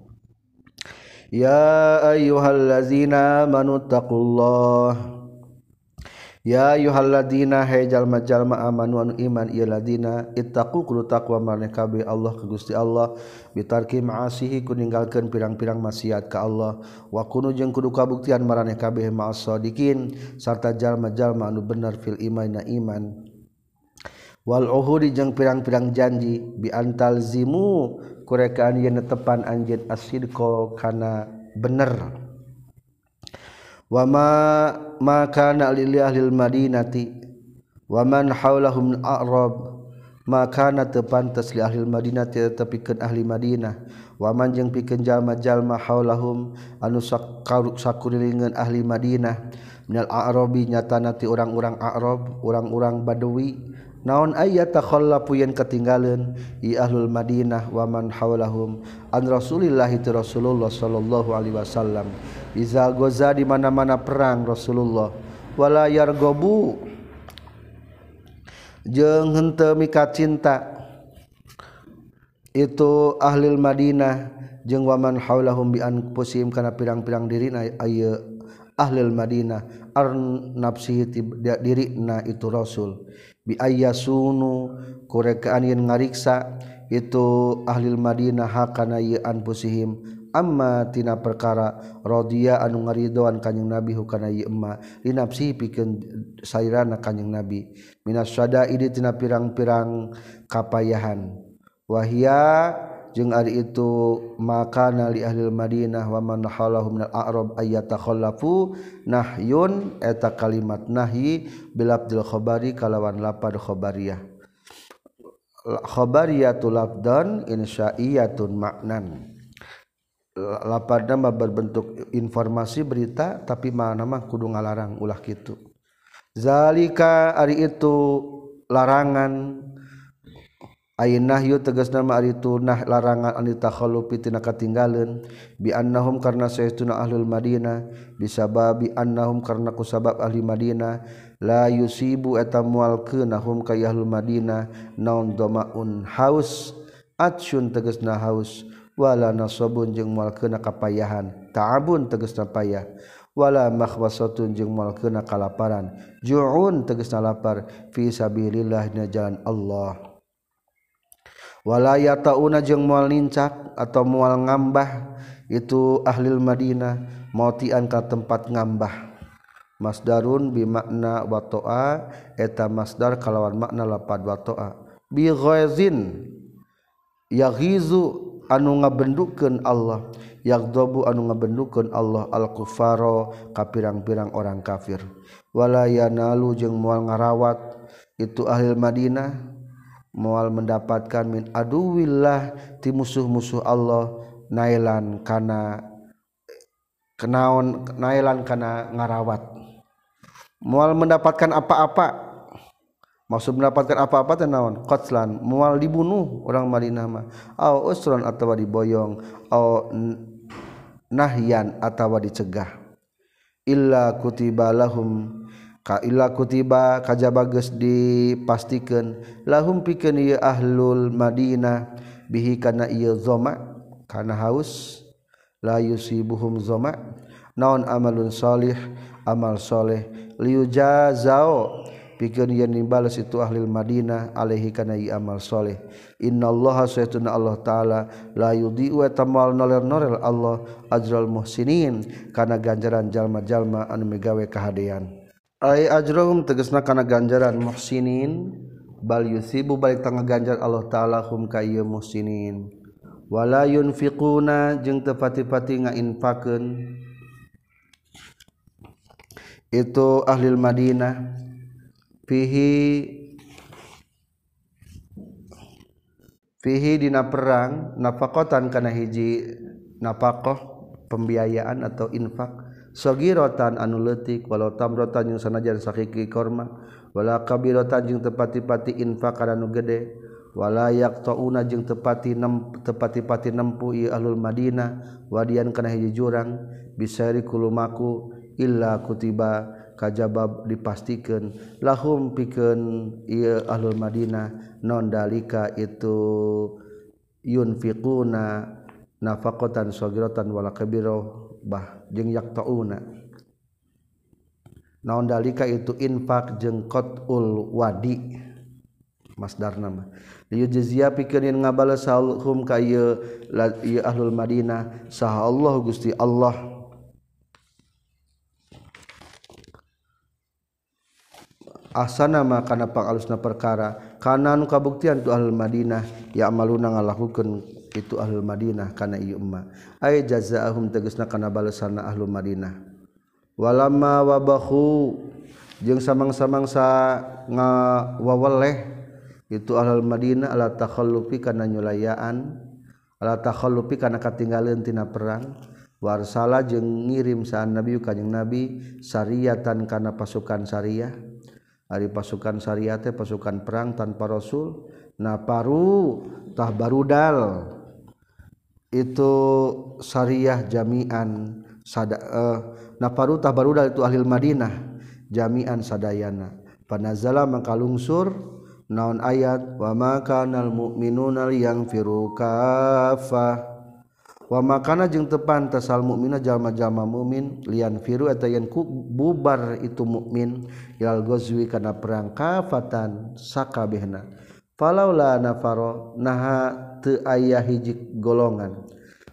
ya ayyuhallazina manuttaqullah Ya yuhalladina hejal majalma amanu anu iman ialadina ittaqu kudu taqwa maneh kabeh Allah ka Gusti Allah. Bitarki ma'asihi ku ninggalkeun pirang-pirang maksiat ka Allah. Wa kunu jeung kudu kabuktian maraneh kabeh ma'as sadiqin sarta jalma-jalma anu bener fil iman na iman. wal uhudi jeung pirang-pirang janji bi antal zimu kurekaan yen tepan anjeun asidqo kana bener. Wama maka nalili ahli Madinati waman haulahum a'rab maka na tepan tasli ahli Madinati tepikeun ahli Madinah. Waman jeung pikeun jalma-jalma haulahum anu sakurilingeun ahli Madinah. Minal a'rabi nyatana ti urang-urang Arab urang-urang Badawi naon ayat takholla puyen ketinggalan i ahlul Madinah waman hawlahum an Rasulillahi Rasulullah sallallahu alaihi wasallam. Iza goza di mana-mana perang Rasulullah. Wala yargobu. Jeung henteu mika cinta. Itu ahlil Madinah. Jeung waman hawlahum bi anfusihim kana pirang-pirang dirina ayeuna ahlil Madinah. Ar nafsihi dirina itu Rasul. biaya sunu kurekaan yin ngariksa itu ahlil Madinah hakana an pusihim amma tina perkara rodia anu ngaridoan kanjing nabi hukana ieu emma linapsi pikeun sairana kanjing nabi. Minas sada ini tina pirang-pirang kapayahan. Wahia jeung ari itu makana li ahli Madinah wa man halahum minal a'rab ayyatakhalafu nahyun eta kalimat nahi bil abdil khabari kalawan lapad khabariyah. Khabariyatul abdan insya'iyatun maknan lapadna berbentuk informasi berita tapi mana mah kudu ngalarang ulah kitu. Zalika ari itu larangan nahyu tegas nama itu nah larangan anita pitina bi annahum karena sayauna ahlul Madinah bisa babi annahum karena kusabab ahli Madinah la yusibu eta mual kenahum kayahlul Madinah naun domaun haus atsyun tegas na haus wala nasobun jeung mual kena kapayahan ta'abun tegas na payah wala makhwasatun jeung mual kena kalaparan ju'un tegas na lapar fi sabilillah dina jalan Allah. walaya tauna jeung mual nincak atau mual ngambah itu ahlil Madinah mautian ka tempat ngambah. Masdarun bi makna watoa eta Masdar kalawan makna lapad watoa. Bi ghaizin yaghizu anu ngabendukeun Allah yagdobu anu ngabendukeun Allah al-kufaro ka pirang-pirang orang kafir. Wala yanalu jeung moal ngarawat itu ahli Madinah moal mendapatkan min aduwillah ti musuh-musuh Allah nailan kana kenaon nailan karena ngarawat. Mual mendapatkan apa-apa. Maksud mendapatkan apa-apa teh naon? Qatlan. Mual dibunuh orang Madinah mah. Au usran atawa diboyong. Au nahyan atawa dicegah. Illa kutiba lahum ka illa kutiba kajaba geus dipastikeun lahum pikeun ieu ahlul Madinah. Bihi kana ieu zoma kana haus la yusibuhum zoma. Naon amalun salih amal soleh liujazao pikeun yen nimbales itu ahli Madinah alaihi kana amal soleh. Innallaha saytuna Allah taala la yudhi'u tamal noler-noler Allah ajral muhsinin. Kana ganjaran jalma-jalma anu megawe kahadean ay ajrohum tegesna kana ganjaran muhsinin bal yusibu balik tangga ganjar Allah taala hum ka ieu muhsinin. Wala yunfiquna jeung teu pati-pati ngainfakeun. Itu ahli Madinah. Fihi fihi dina perang nafakotan kana hiji napakoh pembiayaan atau infak. sogirotan anu letik walau tamrotan yang sanajan sakiki korma wala kabirotan jeung tepati-pati infak kana nu gede wala yaqtauna jeung tepati nem tepati-pati nempu ieu ahlul Madinah wadian kana hiji jurang bisairi kulumaku illa kutiba kajabab dipastikan lahum pikeun ieu ahlul Madinah non dalika itu yunfiquna nafaqatan sagiratan wala kabirah bah. jeung yaqtauna naon dalika itu? Infak jeung qatul wadi. Masdar nama liyu jizya pikeun ngabales hum ka ieu ahlul madinah. Saha Allah Gusti Allah. Asana maka kana pangalusna perkara. Kana nu kabuktian tu ahlul madinah ya amaluna ngalakukeun itu ahlul Madinah kana ieu umma ay jazaahum tegasna kana balesanna ahlul Madinah. Walamma wabahu jeung samang-samangsa ngawaweleh itu ahlul Madinah ala takhallufi kana nyulayaan ala takhallufi kana katinggalan tina perang. Warsala jeung ngirim saan nabi kanjing nabi syariatan kana pasukan syariah. Ari pasukan syariah teh pasukan perang tanpa rasul. Na parutah barudal. itu syariah jami'an sada eh, uh, naparuta barudal itu ahlil Madinah jami'an sadayana. Panazala maka lungsur naon ayat wa makanal mu'minuna yang firu kafah wa makana jeung tepan tasal mukmina jalma-jalma mukmin lian firu eta yen bubar itu mukmin ilal gozwi kana perang kafatan sakabehna. falaula nafaro naha teu aya hiji golongan.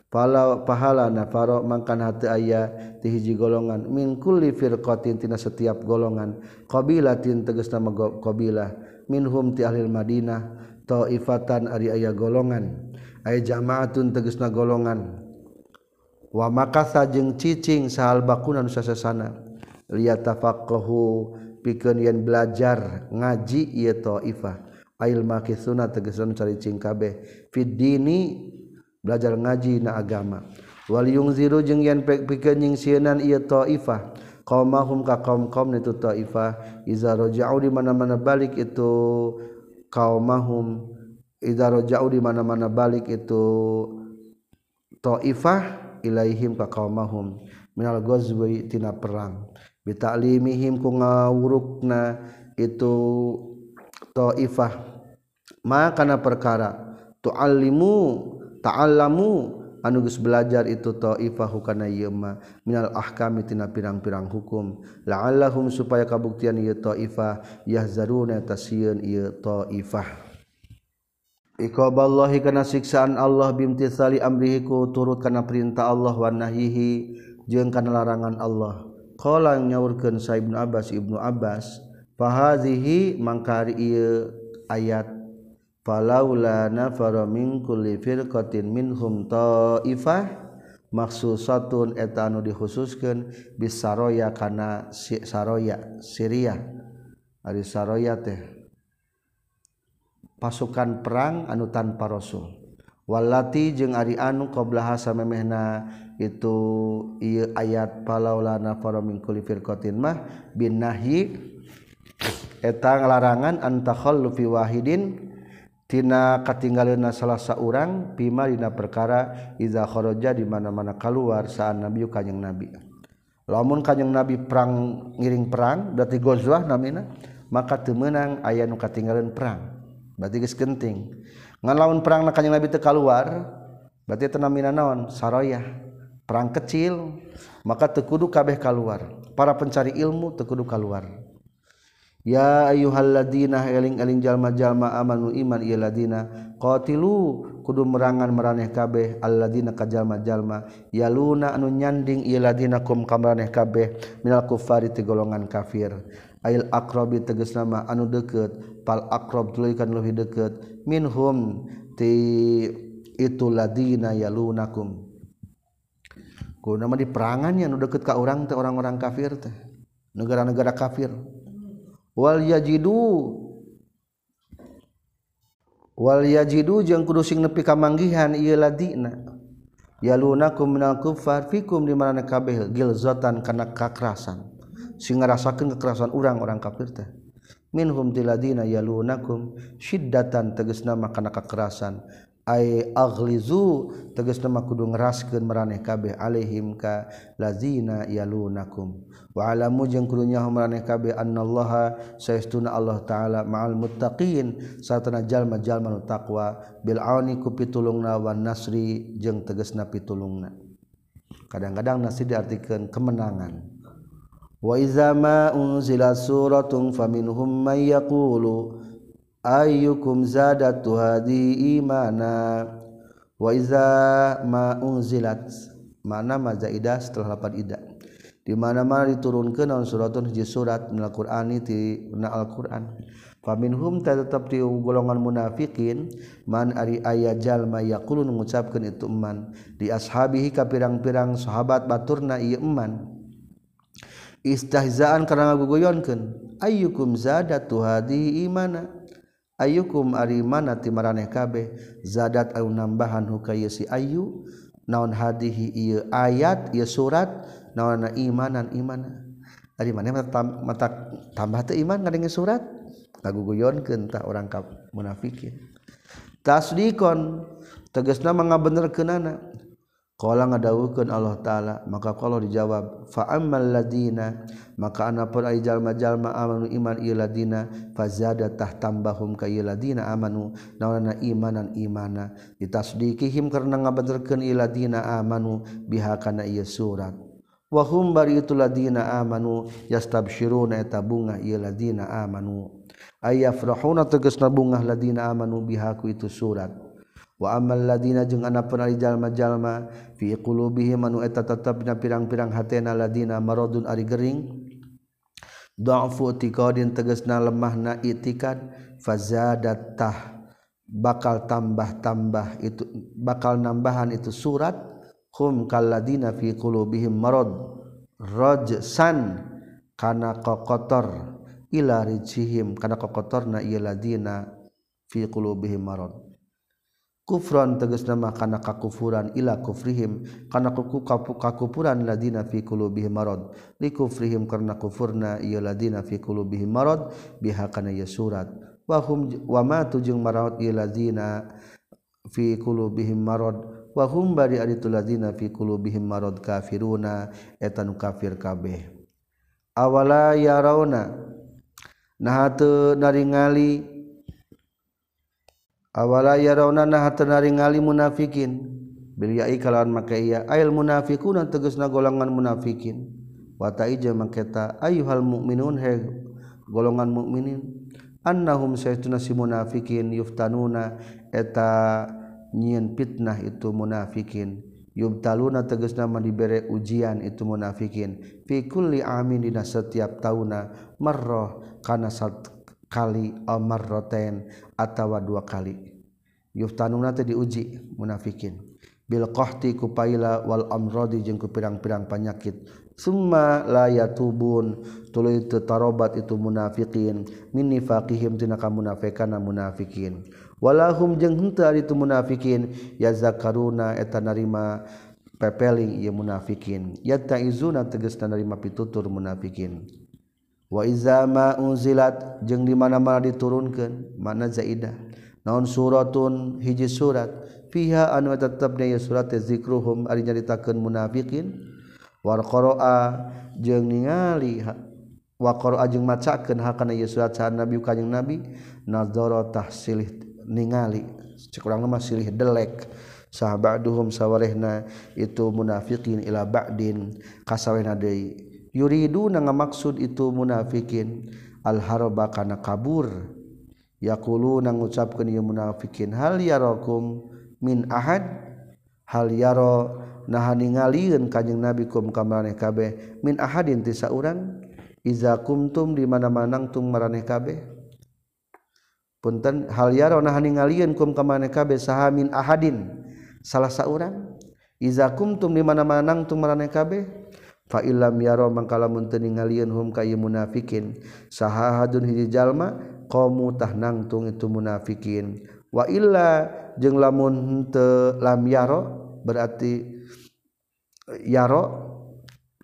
Falau pahala nafaro mangkan hati ayah ti hiji golongan. Min kulli firqatin tina setiap golongan. Qabilatin tegas nama qabilah. Minhum ti ahli Madinah taifatan ari aya golongan. Aya jamaatun tegasna golongan. Wa makasa jeung cicing sahal bakunan sasasana liyatafaqahu pikeun yen belajar ngaji ieu taifah. Ail makisuna cari cing kabeh fid dini belajar ngaji na agama. Wal yungziru jeung yen pikeun nyingsieunan ieu taifah qaumahum ka kaum-kaum itu taifah iza raja'u di mana-mana balik itu kaumahum. Idza jauh di mana-mana balik itu taifah ilaihim ka qaumahum minal ghazwi tina perang. Bita'limihim ku ngawurukna itu taifah ma kana perkara. Tu'allimu ta'allamu. Anu geus belajar itu taifah hukana ieu ma minal ahkami tina pirang-pirang hukum. La'allahum supaya kabuktian ieu taifah. Yahzaruna tasieun ieu taifah. Iqaballahi kana siksaan Allah bimtitsali amrihiku. Turut kana perintah Allah wa nahyihi jeung kana larangan Allah. Qala nyaurkeun Sa Ibnu Abbas Ibnu Abbas, fa hadhihi mangkari ieu ayat falaula falaulana min kulli firqatin minhum ta'ifah maksusatun eta anu dikhususkeun bisaroya kana si saroya Syria ari saroya teh pasukan perang anu tanpa rasul. Walati jeung ari anu qablaha samemehna itu ieu ayat falaulana faromin kulli firqatin mah bin nahyi eta ngalarangan larangan antakhallufi wahidin tina katinggaleuna salah urang pima dina perkara iza kharaja di mana-mana keluar saat nabi kanjing nabi. Lamun kanjing nabi perang ngiring perang berarti gozwah namina maka teu meunang aya nu katinggalan perang. Berarti geus genting. Ngan lamun perang na kanjing nabi te keluar berarti teu namina naon? Sarayah perang kecil maka tekudu kabeh keluar para pencari ilmu tekudu keluar ya ayyuhalladzina eling-eling jalma-jalma amanu iman ieu ladina qatilu kudu merangan meraneh kabeh alladzina kajalma-jalma yaluna anu nyanding ieu ladina kum kamraneh kabeh minal kufari ti golongan kafir. Ail aqrabi tegas nama anu deket pal akrob tulukan lebih deket minhum ti itu ladina yalunakum ku nama di perangannya nu deket ka orang teh orang-orang kafir teh. Negara-negara kafir. wal yajidu. Wal yajidu jeung kudu sing nepi ka manggihan ieu ladina. Yalunakum minal kufar fikum di mana kabeh gilzatan kana kekerasan sing ngarasakeun kekerasan urang-urang kafir teh. Minhum tiladina yalunakum syiddatan tegasna makana kekerasan ay aghlizu tegas nama kudu ngeraskeun maraneh kabeh alaihim ka lazina yalunakum. Wa alamu jeung kudu nyaho maraneh kabeh annallaha saestuna Allah taala ma'al muttaqin satana jalma-jalma nu taqwa bil auni ku pitulungna wan nasri jeung tegasna pitulungna. Kadang-kadang nasi diartikeun kemenangan. Wa iza ma unzila suratun faminhum may yaqulu ayyukum zadatu hadi imana wa iza ma unzilat. Mana mazaidah setelah lapan ida. Di mana-mana diturunkeun naon suratun hiji surat minal qur'ani ti al-qur'an. Faminhum ta tetap di golongan munafikin man ari aya jalma yaqulun ngucapkeun itu man di ashabihi ka pirang-pirang sahabat baturna ieu man istihzaan karena ngaguyonkeun ayyukum zadatu hadi imana? ayyukum ari mana ti maraneh kabeh zadat au nambahan hukaya si ayu naon hadihi ieu ayat ieu surat. Naon imanan imana. Ari mana mata, mata tambah teu iman ngadenge surat? Ngaguguyonkeun tah urang ka munafikin. Tasdikon tegasna mangabenerkeunana Kala ngadawukeun Allah taala maka kalau dijawab fa ammal ladina maka anapun ari jalma-jalma amanu iman ieu ladina fazada tah tambahum ka ieu ladina amanu naonna imanan imana. Ditasdikihim karena ngabenerkeun ieu ladina amanu biha kana ieu surat. Wa hum bari itu ladina amanu yastabsyiruna eta bunga ieu ladina amanu. Ayafrahuna tegasna bunga ladina amanu biha ku itu surat. amal ladina jeung anak penjallma-jalma fiqulubihi manueta tetap na pirang-pirang hatena ladina marodun ari Gering. Dofu tikodin teges na lemah na itikad fazadatah bakal tambah-tambah itu bakal nambahan itu surat hum kalladina fi qulubihim marad rajsan kana kokotor ila rijihim kana kokotorna ieu ladina fi qulubihim marad. kufron teges nama kana kakufuran ila kufrihim kana kuku kakufuran ladina fi qulubihim marad. Li kufrihim karena kufurna ieu ladina fi qulubihim marad biha kana ya surat. Wa hum wa ma tujung marad ieu ladina fi qulubihim marad. Wa hum bari aditu ladina fi qulubihim marad kafiruna eta kafir kabeh. Awala yarawna nah teu naringali awala yarawnana hatana ngali munafikin. Bil ya'i kalawan make iya ail munafiquna tegasna golongan munafikin. Wa ta'ija maketa ayyuhal mu'minun he golongan mukminin annahum saytuna si munafikin yuftanuna eta nyieun fitnah itu munafikin. Yubtaluna tegasna dibere ujian itu munafikin. Fi kulli amin dina setiap tauna marrah kana satu kali almarroten atawa dua kali. Yuftanuna teh diuji munafikin. Bil qahti kupaila wal amradi jeung ku pirang-pirang penyakit summa la yatubun tuluy teu tarobat itu munafikin. Min nifaqihim tina kamunafikana munafikin. Walahum jeung henteu ari itu munafikin yazakaruna eta narima pepeling ieu munafikin. Yattaizuna tegasna narima pitutur munafikin. waizama unzilat jeung dimana-mana diturunkan mana zaidah. Naon suratun? Hiji surat. Fiha anu tetapnya ya surat zikruhum ari nyaritakeun munafiqin war qara'a jeung ningali wa qara'a jeung macakeun hakana ieu surat saha nabi kanjing nabi. Nazara tahsilih ningali cekurang mah silih delek. Sahabaduhum sawarehna itu munafiqin ila ba'din kasawena deui. yuridu na ngamaksud itu munafikin. Alharoba kana kabur. Yakulu na ngucapkeun ieu munafikin hal yarakum min ahad? Hal yaro nah ningalieun kanjing nabi kum ka maraneh kabeh. Min ahadin ti saurang? Iza kumtum di mana-mana tum maraneh kabeh? Punten hal yaro nah ningalieun kum ka maraneh kabeh saha min ahadin? Salah saurang? Iza kumtum di mana-mana tum maraneh kabeh? falam yaro mangkalamun teninggalian hum kayu munafikin. Sahahadun hiji jalma komu tah nangtung itu munafikin. Wa illa jeung lamun te lam yaro berarti yaro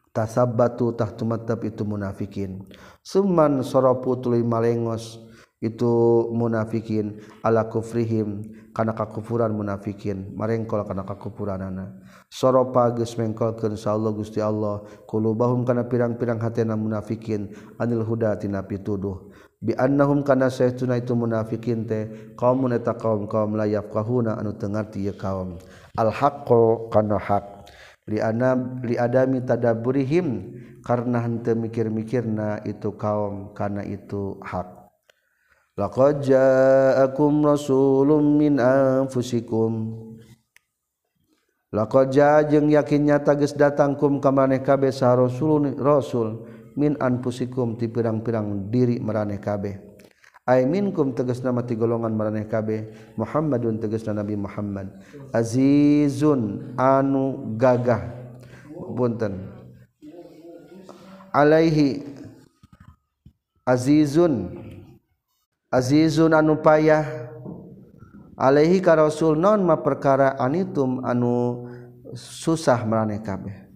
tasabbatu tah tumatab itu munafikin. Summan sorofu tuluy malengos itu munafikin ala kufrihim kana kakufuran munafikin. Marengkol kana kakufuran kakufuranana. Soropa geus mengkolkeun insyaallah Gusti Allah. Qulubahum kana pirang-pirang hatena munafikin. Anil huda tina pituduh. Bi annahum kana saytuna itu munafikin teh qaumun eta kaum kaum la yafqahuna anu teu ngarti ieu kaum. Al haqqo kana hak li anab li adami tadabburihim karena henteu mikir-mikirna itu kaum kana itu hak laqad ja'akum rasulun min anfusikum. Laqad jeung yakin nyata geus datang kum ka maneh kabeh rasulun rasul min anfusikum ti pirang-pirang diri maraneh kabeh. Ay minkum tegasna mati golongan maraneh kabeh Muhammadun tegasna Nabi Muhammad. Azizun anu gagah. Punten. Alaihi azizun Azizun anu payah. Alehi ka Rasul non ma perkara anitum anu susah meraneh kabeh.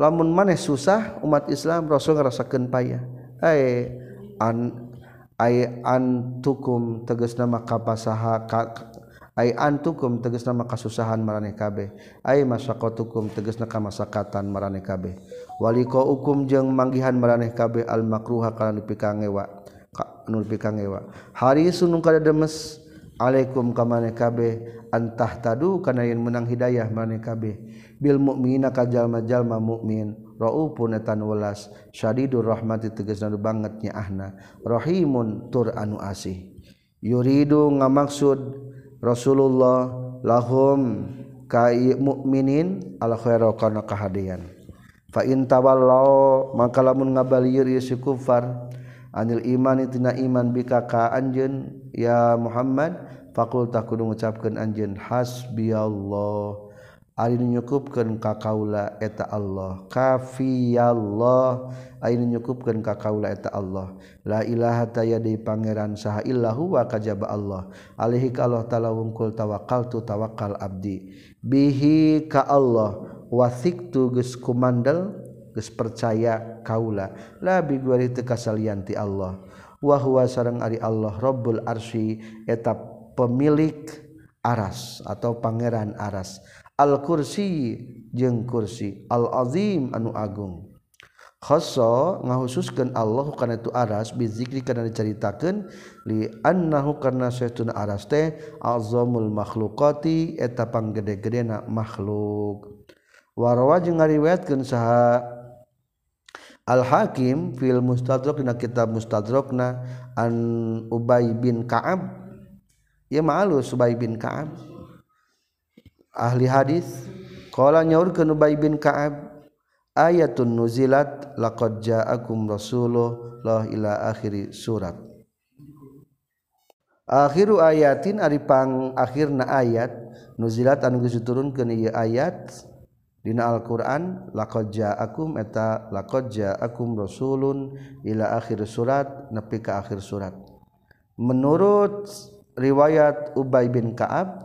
Lamun maneh susah umat Islam Rasul ngarasakeun payah. Ai an ai antukum tegas nama kapasaha ka, ai antukum tegas nama kasusahan maraneh kabeh. Ai masaqatukum tegas nama kamasakatan maraneh kabeh. Waliko hukum jeung manggihan maraneh kabeh al makruha kana dipikangewa nulpi kang ewa. Harisun kada demes alaikum ka maneh kabeh antah tadu kana yen menang hidayah maneh kabeh bil mukmina ka jalma-jalma mukmin raufun tan welas syadidur rahmati tegasna bangetnya ahna. Rahimun tur anu asih. Yuridu ngamaksud Rasulullah lahum ka mukminin al khairu kana kahadian fa in tawallau maka lamun ngabalieur kufar anil iman imanitina iman bika ka anjen ya Muhammad fakultah kudu gucapkan anjen hasbi Allah nyukupkan ka kaula eta Allah. Kafiyallah. Nyukupkan ka kaula eta Allah. La ilaha tayadi pangeran saha illahu wa kajaba Allah. Alaihi ka Allah ta'ala wungkul tawakkaltu tawakkal abdi. Bihi ka Allah wasiktu geus kumandel percaya kaula. Labi kasalianti Allah. Wahwa sarang Ari Allah Robbul Arsy etap pemilik aras atau Pangeran Aras. Al-kursi jeung kursi Al-azim anu Agung. Khoso ngahususkan Allah karena itu aras bizikri karena diceritakan li annahu karena saytun aras teh azamul makhluqati eta panggede-gedena makhluk. Warawa jeung ngariwayatkeun saha Al-hakim fil mustadrak dina kitab mustadrakna an Ubay bin Ka'ab. Ya ma'alu Ubay bin Ka'ab. Ahli hadis qala nyaurkeun Ubay bin Ka'ab ayatun nuzilat laqad ja'akum rasulullah ila akhiri surat akhiru ayatin ari pang akhirna ayat nuzilat anu geus diturunkeun ieu ayat Dina Al-Quran lakoja akum eta lakoja akum rasulun ila akhir surat nepi ke akhir surat menurut riwayat Ubay bin Ka'ab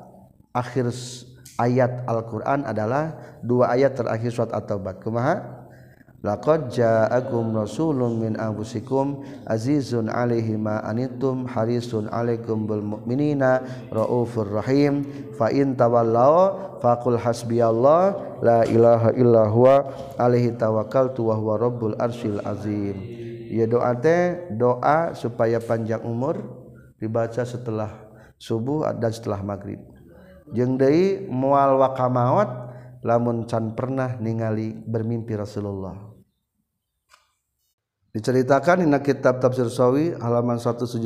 akhir ayat Al-Qur'an adalah dua ayat terakhir surat At-Taubah. Kumaha? Laqad ja'akum rasulun min anfusikum azizun 'alaihi ma anittum harisun 'alaikum bil mu'minina raufur rahim fa in tawallaw faqul hasbiyallah la ilaha illa huwa alaihi tawakkaltu wa huwa rabbul arsyil azim. Ya doa teh doa supaya panjang umur dibaca setelah subuh dan setelah maghrib. Jeung deui moal wakamaot lamun can pernah ningali bermimpi Rasulullah diceritakan Inna kitab tafsir Sawi halaman 177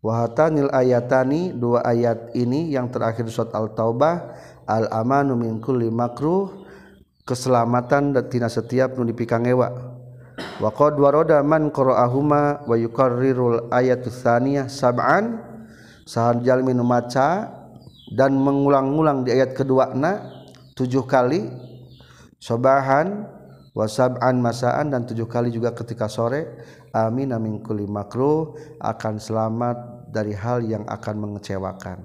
wahatanil ayatani dua ayat ini yang terakhir surat al-taubah al-amanu min kulli makruh keselamatan tina setiap nu dipikangewa wa qad warada man qara'ahuma wa yukarrirul ayatus tsaniyah sab'an sahan jalmi nu maca dan mengulang-ulang di ayat kedua na tujuh kali sobahan wasab'an masaan dan tujuh kali juga ketika sore. Amin amin kulli makruh akan selamat dari hal yang akan mengecewakan.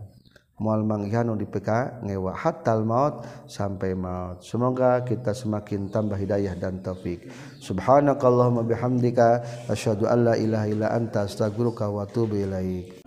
Mual di PK ngewa hatal maut sampai maut. Semoga kita semakin tambah hidayah dan taufik. Subhanakallahumma bihamdika asyhadu an la ilaha illa anta astaghfiruka wa atubu ilaik